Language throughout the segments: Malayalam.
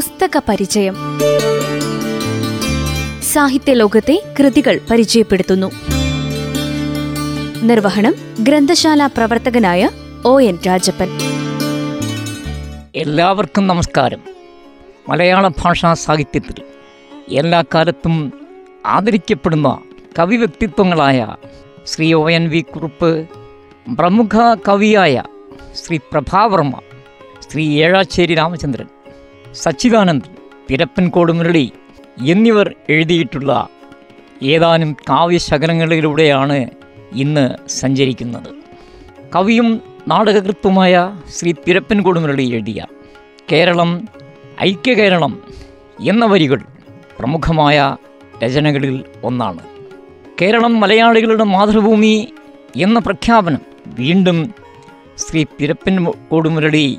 പുസ്തക പരിചയം. സാഹിത്യ ലോകത്തെ കൃതികൾ പരിചയപ്പെടുത്തുന്നു. നിർവഹണം ഗ്രന്ഥശാല പ്രവർത്തകനായ ഒ എൻ രാജപ്പൻ. എല്ലാവർക്കും നമസ്കാരം. മലയാള ഭാഷാ സാഹിത്യത്തിൽ എല്ലാ കാലത്തും ആദരിക്കപ്പെടുന്ന കവി വ്യക്തിത്വങ്ങളായ Shri O N V Kurup പ്രമുഖ കവിയായ ശ്രീ പ്രഭാവർമ്മ ശ്രീ ഏഴാശ്ശേരി രാമചന്ദ്രൻ സച്ചിദാനന്ദൻ പിരപ്പൻകോട് മുരളി എന്നിവർ എഴുതിയിട്ടുള്ള ഏതാനും കാവ്യശകലങ്ങളിലൂടെയാണ് ഇന്ന് സഞ്ചരിക്കുന്നത്. കവിയും നാടകകൃത്തുമായ ശ്രീ പിരപ്പൻകോട് മുരളി എഴുതിയ കേരളം ഐക്യകേരളം എന്ന വരികൾ പ്രമുഖമായ രചനകളിൽ ഒന്നാണ്. കേരളം മലയാളികളുടെ മാതൃഭൂമി എന്ന പ്രഖ്യാപനം വീണ്ടും ശ്രീ തിരപ്പൻ കൊടുമുരളി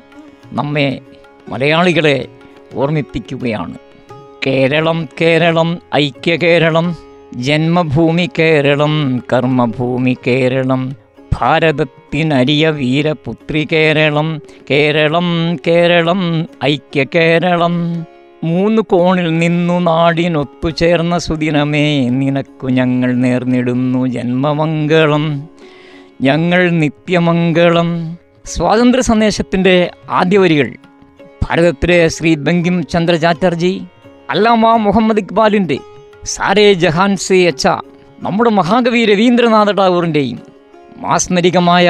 നമ്മെ മലയാളികളെ ഓർമ്മിപ്പിക്കുകയാണ്. കേരളം കേരളം ഐക്യ കേരളം ജന്മഭൂമി കേരളം കർമ്മഭൂമി കേരളം ഭാരതത്തിനരിയ വീരപുത്രി കേരളം കേരളം കേരളം ഐക്യ കേരളം മൂന്ന് കോണിൽ നിന്നു നാടിനൊത്തു ചേർന്ന സുദിനമേ നിനക്കു ഞങ്ങൾ നേർന്നിടുന്നു ജന്മമംഗളം ഞങ്ങൾ നിത്യമംഗളം. സ്വാതന്ത്ര്യ സന്ദേശത്തിന്റെ ആദ്യ വരികൾ ഭാരതത്തിലെ ശ്രീ ബങ്കിം ചന്ദ്ര ചാറ്റർജി അല്ലാമ മുഹമ്മദ് ഇക്ബാലിന്റെ സാരേ ജഹാൻ സെ അച്ച നമ്മുടെ മഹാകവി രവീന്ദ്രനാഥ ടാഗോറിന്റെയും മാസ്മരികമായ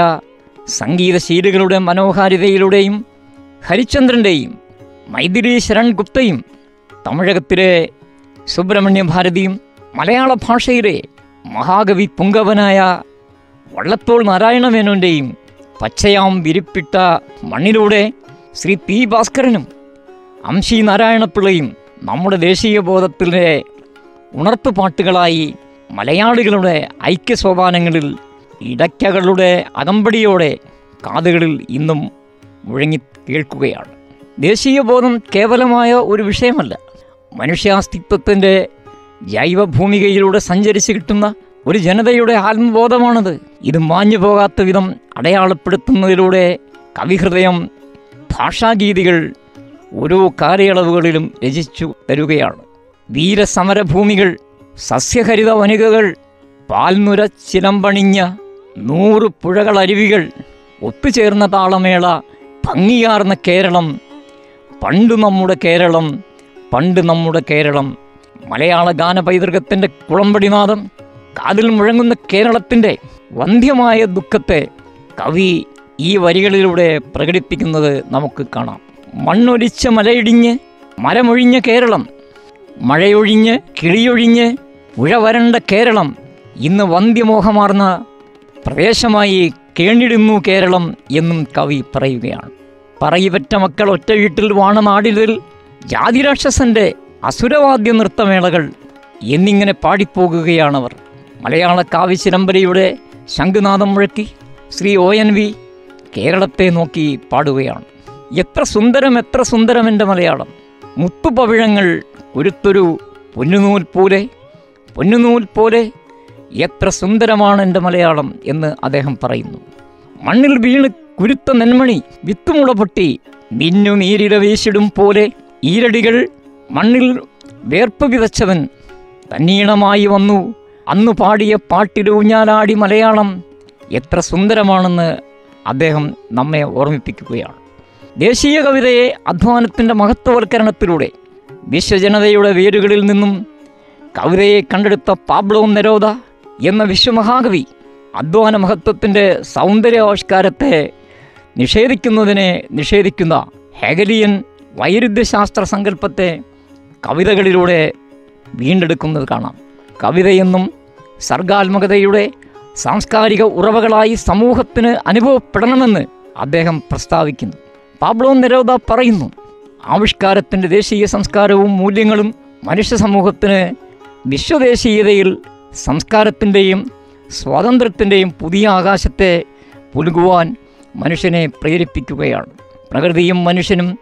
സംഗീതശീലുകളുടെ മനോഹാരിതയിലൂടെയും ഹരിചന്ദ്രന്റെയും മൈഥിലി ശരൺ ഗുപ്തയും തമിഴകത്തിലെ സുബ്രഹ്മണ്യ ഭാരതിയും മലയാള ഭാഷയിലെ മഹാകവി പുങ്കവനായ വള്ളത്തോൾ നാരായണമേനോന്റെയും പച്ചയാം വിരിപ്പിട്ട മണ്ണിലൂടെ ശ്രീ പി ഭാസ്കരനും അംശി നാരായണപിള്ളയും നമ്മുടെ ദേശീയ ബോധത്തിലെ ഉണർത്തുപാട്ടുകളായി മലയാളികളുടെ ഐക്യസോപാനങ്ങളിൽ ഇടയ്ക്കകളുടെ അകമ്പടിയോടെ കാതുകളിൽ ഇന്നും മുഴങ്ങി കേൾക്കുകയാണ്. ദേശീയ ബോധം കേവലമായ ഒരു വിഷയമല്ല മനുഷ്യാസ്തിത്വത്തിന്റെ ജൈവഭൂമികയിലൂടെ സഞ്ചരിച്ച് കിട്ടുന്ന ഒരു ജനതയുടെ ആത്മബോധമാണത്. ഇത് മാഞ്ഞു പോകാത്ത വിധം അടയാളപ്പെടുത്തുന്നതിലൂടെ കവിഹൃദയം ഭാഷാഗീതികൾ ഓരോ കാലയളവുകളിലും രചിച്ചു തരുകയാണ്. വീരസമരഭൂമികൾ സസ്യഹരിത വനികകൾ പാൽനുര ചിലമ്പണിഞ്ഞ നൂറ് പുഴകളരുവികൾ ഒത്തുചേർന്ന താളമേള ഭംഗിയാർന്ന കേരളം പണ്ട് നമ്മുടെ കേരളം പണ്ട് നമ്മുടെ കേരളം മലയാള ഗാന പൈതൃകത്തിന്റെ കുളമ്പടിനാദം കാതിൽ മുഴങ്ങുന്ന കേരളത്തിന്റെ വന്ധ്യമായ ദുഃഖത്തെ കവി ഈ വരികളിലൂടെ പ്രകടിപ്പിക്കുന്നത് നമുക്ക് കാണാം. മണ്ണൊലിച്ച മലയിടിഞ്ഞ് മരമൊഴിഞ്ഞ കേരളം മഴയൊഴിഞ്ഞ് കിളിയൊഴിഞ്ഞ് ഉഴ വരണ്ട കേരളം ഇന്ന് വന്ധ്യമോഹമാർന്ന പ്രദേശമായി കേണിടുന്നു കേരളം എന്നും കവി പറയുകയാണ്. പറയുപറ്റ മക്കൾ ഒറ്റ വീട്ടിൽ വാണ നാടിലിൽ ജാതിരാക്ഷസന്റെ അസുരവാദ്യ നൃത്തമേളകൾ എന്നിങ്ങനെ പാടിപ്പോകുകയാണവർ. മലയാള കാവ്യ കാവ്യശിരമ്പരയുടെ ശംഖുനാഥം മുഴക്കി ശ്രീ ഒ എൻ വി കേരളത്തെ നോക്കി പാടുകയാണ്. എത്ര സുന്ദരം എത്ര സുന്ദരം എന്റെ മലയാളം. മുത്തുപവിഴങ്ങൾ ഒരുത്തൊരു പൊന്നുനൂൽ പോലെ പൊന്നുനൂൽ പോലെ എത്ര സുന്ദരമാണ് എന്റെ മലയാളം എന്ന് അദ്ദേഹം പറയുന്നു. മണ്ണിൽ വീണ് കുരുത്ത നെന്മണി വിത്തുമുള പൊട്ടി മിന്നു നീരിട വീശിടും പോലെ ഈരടികൾ മണ്ണിൽ വേർപ്പ് വിതച്ചവൻ തന്നീണമായി വന്നു. അന്നു പാടിയ പാട്ടിലൂഞ്ഞാലാടി മലയാളം എത്ര സുന്ദരമാണെന്ന് അദ്ദേഹം നമ്മെ ഓർമ്മിപ്പിക്കുകയാണ്. ദേശീയ കവിതയെ അധ്വാനത്തിന്റെ മഹത്വവൽക്കരണത്തിലൂടെ വിശ്വജനതയുടെ വേരുകളിൽ നിന്നും കവിതയെ കണ്ടെടുത്ത പാബ്ലോ നരോദ എന്ന വിശ്വമഹാകവി അധ്വാന മഹത്വത്തിന്റെ സൗന്ദര്യാവിഷ്കാരത്തെ നിഷേധിക്കുന്നതിനെ നിഷേധിക്കുന്ന ഹെഗലിയൻ വൈരുദ്ധ്യശാസ്ത്ര സങ്കല്പത്തെ കവിതകളിലൂടെ വീണ്ടെടുക്കുന്നത് കാണാം. കവിതയെന്നും സർഗാത്മകതയുടെ സാംസ്കാരിക ഉറവകളായി സമൂഹത്തിന് അനുഭവപ്പെടണമെന്ന് അദ്ദേഹം പ്രസ്താവിക്കുന്നു. പാബ്ലോ നെരോദ പറയുന്നു ആവിഷ്കാരത്തിന്റെ ദേശീയ സംസ്കാരവും മൂല്യങ്ങളും മനുഷ്യ സമൂഹത്തിന് വിശ്വദേശീയതയിൽ സംസ്കാരത്തിന്റെയും സ്വാതന്ത്ര്യത്തിന്റെയും പുതിയ ആകാശത്തെ പുലുകുവാൻ മനുഷ്യനെ പ്രേരിപ്പിക്കുകയാണ്. പ്രകൃതിയും മനുഷ്യനും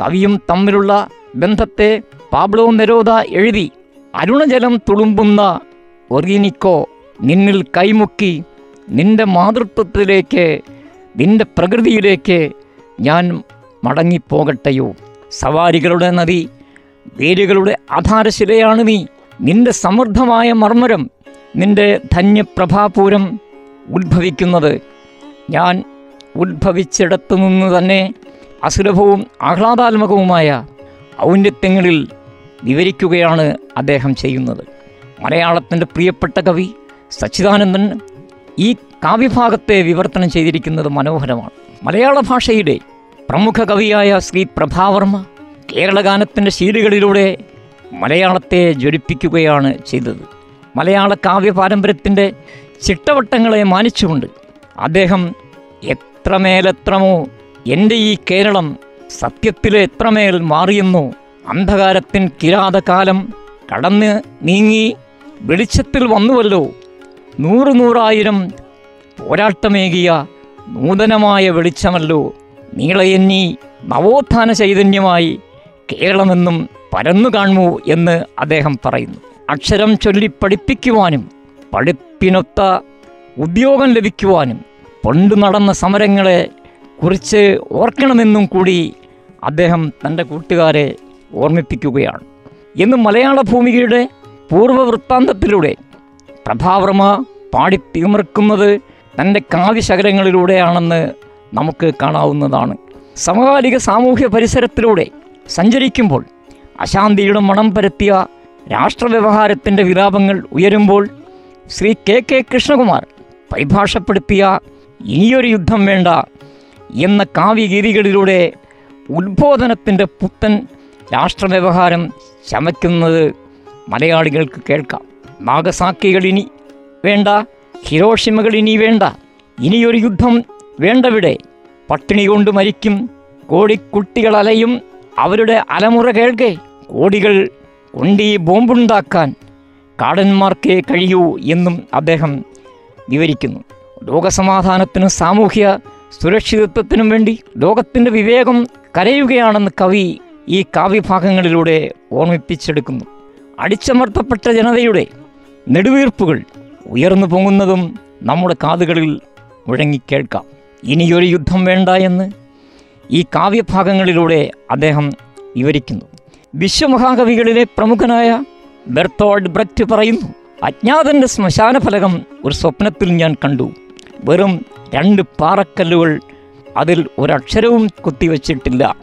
കവിയും തമ്മിലുള്ള ബന്ധത്തെ പാബ്ലോ നെരോദ എഴുതി അരുണജലം തുളുമ്പുന്ന ഒറീനിക്കോ നിന്നിൽ കൈമുക്കി നിന്റെ മാതൃത്വത്തിലേക്ക് നിന്റെ പ്രകൃതിയിലേക്ക് ഞാൻ മടങ്ങിപ്പോകട്ടെയോ? സവാരികളുടെ നദി വേരുകളുടെ ആധാരശിലയാണ് നീ. നിന്റെ സമൃദ്ധമായ മർമ്മരം നിന്റെ ധന്യപ്രഭാപൂരം ഉത്ഭവിക്കുന്നത്. ഞാൻ ഉത്ഭവിച്ചിടത്തു നിന്ന് തന്നെ അസുലഭവും ആഹ്ലാദാത്മകവുമായ ഔന്നത്യങ്ങളിൽ വിവരിക്കുകയാണ് അദ്ദേഹം ചെയ്യുന്നത്. മലയാളത്തിന്റെ പ്രിയപ്പെട്ട കവി സച്ചിദാനന്ദൻ ഈ കാവ്യഭാഗത്തെ വിവർത്തനം ചെയ്തിരിക്കുന്നത് മനോഹരമാണ്. മലയാള ഭാഷയുടെ പ്രമുഖ കവിയായ ശ്രീ പ്രഭാവർമ്മ കേരളഗാനത്തിന്റെ ശീലുകളിലൂടെ മലയാളത്തെ ജ്വലിപ്പിക്കുകയാണ് ചെയ്തത്. മലയാള കാവ്യ പാരമ്പര്യത്തിന്റെ ചിട്ടവട്ടങ്ങളെ മാനിച്ചുകൊണ്ട് അദ്ദേഹം എത്രമേലെത്രമോ എന്റെ ഈ കേരളം സത്യത്തിൽ എത്രമേൽ മാറിയെന്നോ അന്ധകാരത്തിൻ കിരാതകാലം കടന്ന് നീങ്ങി വെളിച്ചത്തിൽ വന്നുവല്ലോ നൂറ് നൂറായിരം പോരാട്ടമേകിയ നൂതനമായ വെളിച്ചമല്ലോ. നീളയെന്നി നവോത്ഥാന ചൈതന്യമായി കേരളമെന്നും പരന്നു കാണുമോ എന്ന് അദ്ദേഹം പറയുന്നു. അക്ഷരം ചൊല്ലി പഠിപ്പിക്കുവാനും പഠിപ്പിനൊത്ത ഉദ്യോഗം ലഭിക്കുവാനും പണ്ട് നടന്ന സമരങ്ങളെ കുറിച്ച് ഓർക്കണമെന്നും കൂടി അദ്ദേഹം തന്റെ കൂട്ടുകാരെ ഓർമ്മിപ്പിക്കുകയാണ്. എന്ന് മലയാള ഭൂമികയുടെ പൂർവ വൃത്താന്തത്തിലൂടെ പ്രഭാവർമ്മ പാടി തിമിർക്കുന്നത് തന്റെ കാവ്യശകലങ്ങളിലൂടെയാണെന്ന് നമുക്ക് കാണാവുന്നതാണ്. സമകാലിക സാമൂഹ്യ പരിസരത്തിലൂടെ സഞ്ചരിക്കുമ്പോൾ അശാന്തിയുടെ മണം പരത്തിയ രാഷ്ട്രവ്യവഹാരത്തിന്റെ വിലാപങ്ങൾ ഉയരുമ്പോൾ ശ്രീ കെ കെ കൃഷ്ണകുമാർ പരിഭാഷപ്പെടുത്തിയ ഇനിയൊരു യുദ്ധം വേണ്ട എന്ന കാവ്യഗീതികളിലൂടെ ഉദ്ബോധനത്തിന്റെ പുത്തൻ രാഷ്ട്രവ്യവഹാരം ചമയ്ക്കുന്നത് മലയാളികൾക്ക് കേൾക്കാം. നാഗസാക്കികൾ ഇനി വേണ്ട ഹിരോഷിമകൾ ഇനി വേണ്ട ഇനിയൊരു യുദ്ധം വേണ്ടവിടെ. പട്ടിണി കൊണ്ട് മരിക്കും കോടിക്കുട്ടികൾ അലയും അവരുടെ അലമുറ കേൾക്കെ. കോടികൾ കൊണ്ട് ബോംബുണ്ടാക്കാൻ കാടന്മാർക്കേ കഴിയൂ എന്നും അദ്ദേഹം വിവരിക്കുന്നു. ലോകസമാധാനത്തിനും സാമൂഹ്യ സുരക്ഷിതത്വത്തിനും വേണ്ടി ലോകത്തിന്റെ വിവേകം കരയുകയാണെന്ന് കവി ഈ കാവ്യഭാഗങ്ങളിലൂടെ ഓർമ്മിപ്പിച്ചെടുക്കുന്നു. അടിച്ചമർത്തപ്പെട്ട ജനതയുടെ നെടുവീർപ്പുകൾ ഉയർന്നു പൊങ്ങുന്നതും നമ്മുടെ കാതുകളിൽ മുഴങ്ങിക്കേൾക്കാം ഇനിയൊരു യുദ്ധം വേണ്ട എന്ന് ഈ കാവ്യഭാഗങ്ങളിലൂടെ അദ്ദേഹം വിവരിക്കുന്നു. വിശ്വമഹാകവികളിലെ പ്രമുഖനായ ബെർത്തോൾഡ് ബ്രറ്റ് പറയുന്നു അജ്ഞാതന്റെ ശ്മശാന ഫലകം ഒരു സ്വപ്നത്തിൽ ഞാൻ കണ്ടു. വെറും രണ്ട് പാറക്കല്ലുകൾ അതിൽ ഒരക്ഷരവും കുത്തിവച്ചിട്ടില്ല.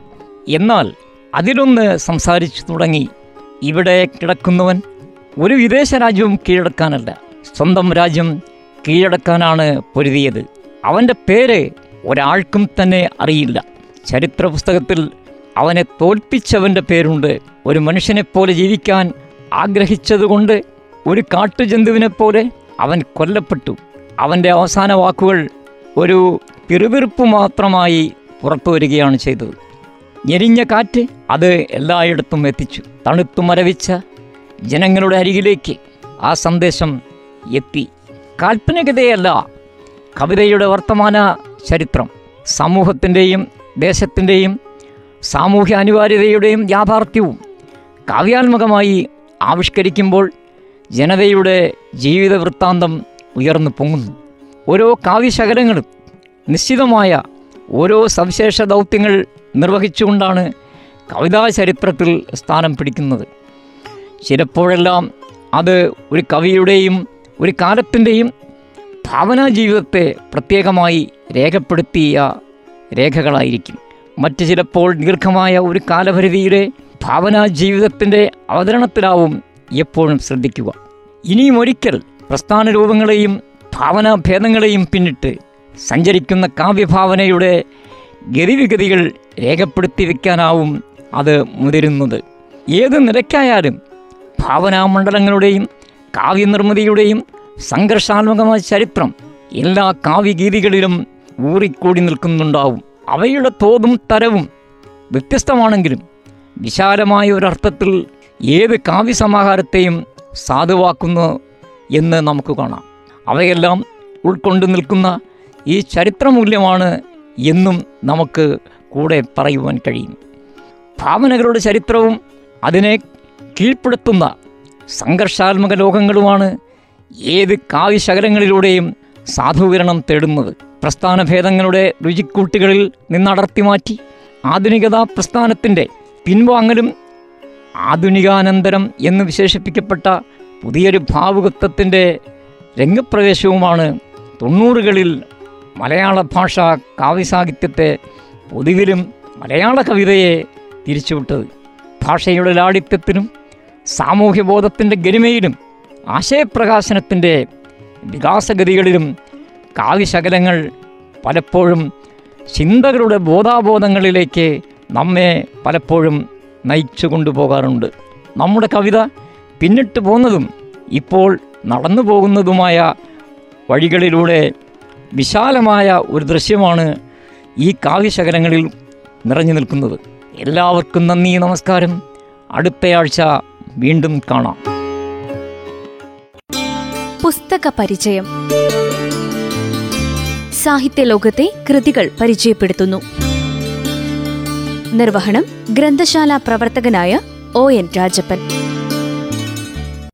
എന്നാൽ അതിലൊന്ന് സംസാരിച്ചു തുടങ്ങി. ഇവിടെ കിടക്കുന്നവൻ ഒരു വിദേശ രാജ്യവും കീഴടക്കാനല്ല. സ്വന്തം രാജ്യം കീഴടക്കാനാണ് പൊരുതിയത്. അവന്റെ പേര് ഒരാൾക്കും തന്നെ അറിയില്ല. ചരിത്ര പുസ്തകത്തിൽ അവനെ തോൽപ്പിച്ചവന്റെ പേരുണ്ട്. ഒരു മനുഷ്യനെപ്പോലെ ജീവിക്കാൻ ആഗ്രഹിച്ചതുകൊണ്ട് ഒരു കാട്ടുജന്തുവിനെപ്പോലെ അവൻ കൊല്ലപ്പെട്ടു. അവന്റെ അവസാന വാക്കുകൾ ഒരു പിറുപിറുപ്പ് മാത്രമായി പുറത്തു വരികയാണ് ചെയ്തത്. ഞെരിഞ്ഞ കാറ്റ് അത് എല്ലായിടത്തും എത്തിച്ചു. തണുത്തു മരവിച്ച ജനങ്ങളുടെ അരികിലേക്ക് ആ സന്ദേശം എത്തി. കാൽപ്പനികതയല്ല കവിതയുടെ വർത്തമാന ചരിത്രം. സമൂഹത്തിന്റെയും ദേശത്തിന്റെയും സാമൂഹ്യ അനിവാര്യതയുടെയും യാഥാർത്ഥ്യവും കാവ്യാത്മകമായി ആവിഷ്കരിക്കുമ്പോൾ ജനതയുടെ ജീവിത വൃത്താന്തം ഉയർന്നു പൊങ്ങുന്നു. ഓരോ കാവ്യശകലങ്ങളും നിശ്ചിതമായ ഓരോ സവിശേഷ ദൗത്യങ്ങൾ നിർവഹിച്ചുകൊണ്ടാണ് കവിതാ ചരിത്രത്തിൽ സ്ഥാനം പിടിക്കുന്നത്. ചിലപ്പോഴെല്ലാം അത് ഒരു കവിയുടെയും ഒരു കാലത്തിന്റെയും ഭാവനാ ജീവിതത്തെ പ്രത്യേകമായി രേഖപ്പെടുത്തിയ രേഖകളായിരിക്കും. മറ്റ് ചിലപ്പോൾ ദീർഘമായ ഒരു കാലപരിധിയുടെ ഭാവനാ ജീവിതത്തിന്റെ അവതരണത്തിലാവും എപ്പോഴും ശ്രദ്ധിക്കുക. ഇനിയും ഒരിക്കൽ പ്രസ്ഥാന രൂപങ്ങളെയും ഭാവനാഭേദങ്ങളെയും പിന്നിട്ട് സഞ്ചരിക്കുന്ന കാവ്യഭാവനയുടെ ഗതിവിഗതികൾ രേഖപ്പെടുത്തി വയ്ക്കാനാവും അത് മുതിരുന്നത്. ഏത് നിലയ്ക്കായാലും ഭാവനാമണ്ഡലങ്ങളുടെയും കാവ്യനിർമ്മിതിയുടെയും സംഘർഷാത്മകമായ ചരിത്രം എല്ലാ കാവ്യഗീതികളിലും ഊറിക്കൂടി നിൽക്കുന്നുണ്ടാവും. അവയുടെ തോതും തരവും വ്യത്യസ്തമാണെങ്കിലും വിശാലമായ ഒരർത്ഥത്തിൽ ഏത് കാവ്യസമാഹാരത്തെയും സാധുവാക്കുന്നു എന്ന് നമുക്ക് കാണാം. അവയെല്ലാം ഉൾക്കൊണ്ട് നിൽക്കുന്ന ഈ ചരിത്രമൂല്യമാണ് എന്നും നമുക്ക് കൂടെ പറയുവാൻ കഴിയും. ഭാവനകളുടെ ചരിത്രവും അതിനെ കീഴ്പ്പെടുത്തുന്ന സംഘർഷാത്മക ലോകങ്ങളുമാണ് ഏത് കാവ്യശകലങ്ങളിലൂടെയും സാധൂകരണം തേടുന്നത്. പ്രസ്ഥാനഭേദങ്ങളുടെ രുചിക്കൂട്ടുകളിൽ നിന്നടർത്തി മാറ്റി ആധുനികതാ പ്രസ്ഥാനത്തിന്റെ പിൻവാങ്ങലും ആധുനികാനന്തരം എന്ന് വിശേഷിപ്പിക്കപ്പെട്ട പുതിയൊരു ഭാവുകത്വത്തിന്റെ രംഗപ്രവേശവുമാണ് തൊണ്ണൂറുകളിൽ മലയാള ഭാഷ കാവ്യസാഹിത്യത്തെ പൊതുവിലും മലയാള കവിതയെ തിരിച്ചുവിട്ടത്. ഭാഷയുടെ ലാളിത്യത്തിനും സാമൂഹ്യബോധത്തിന്റെ ഗരിമയിലും ആശയപ്രകാശനത്തിന്റെ വികാസഗതികളിലും കാവ്യശകലങ്ങൾ പലപ്പോഴും ചിന്തകളുടെ ബോധാബോധങ്ങളിലേക്ക് നമ്മെ പലപ്പോഴും നയിച്ചു കൊണ്ടുപോകാറുണ്ട്. നമ്മുടെ കവിത പിന്നിട്ട് പോകുന്നതും ഇപ്പോൾ നടന്നു പോകുന്നതുമായ വഴികളിലൂടെ വിശാലമായ ഒരു ദൃശ്യമാണ് ഈ കാവ്യശകലങ്ങളിൽ നിറഞ്ഞു നിൽക്കുന്നത്. എല്ലാവർക്കും നന്ദി നമസ്കാരം. അടുത്തയാഴ്ച വീണ്ടും കാണാം. പുസ്തക പരിചയം. സാഹിത്യലോകത്തെ കൃതികൾ പരിചയപ്പെടുത്തുന്നു. നിർവഹണം ഗ്രന്ഥശാല പ്രവർത്തകനായ ഒ എൻ രാജപ്പൻ.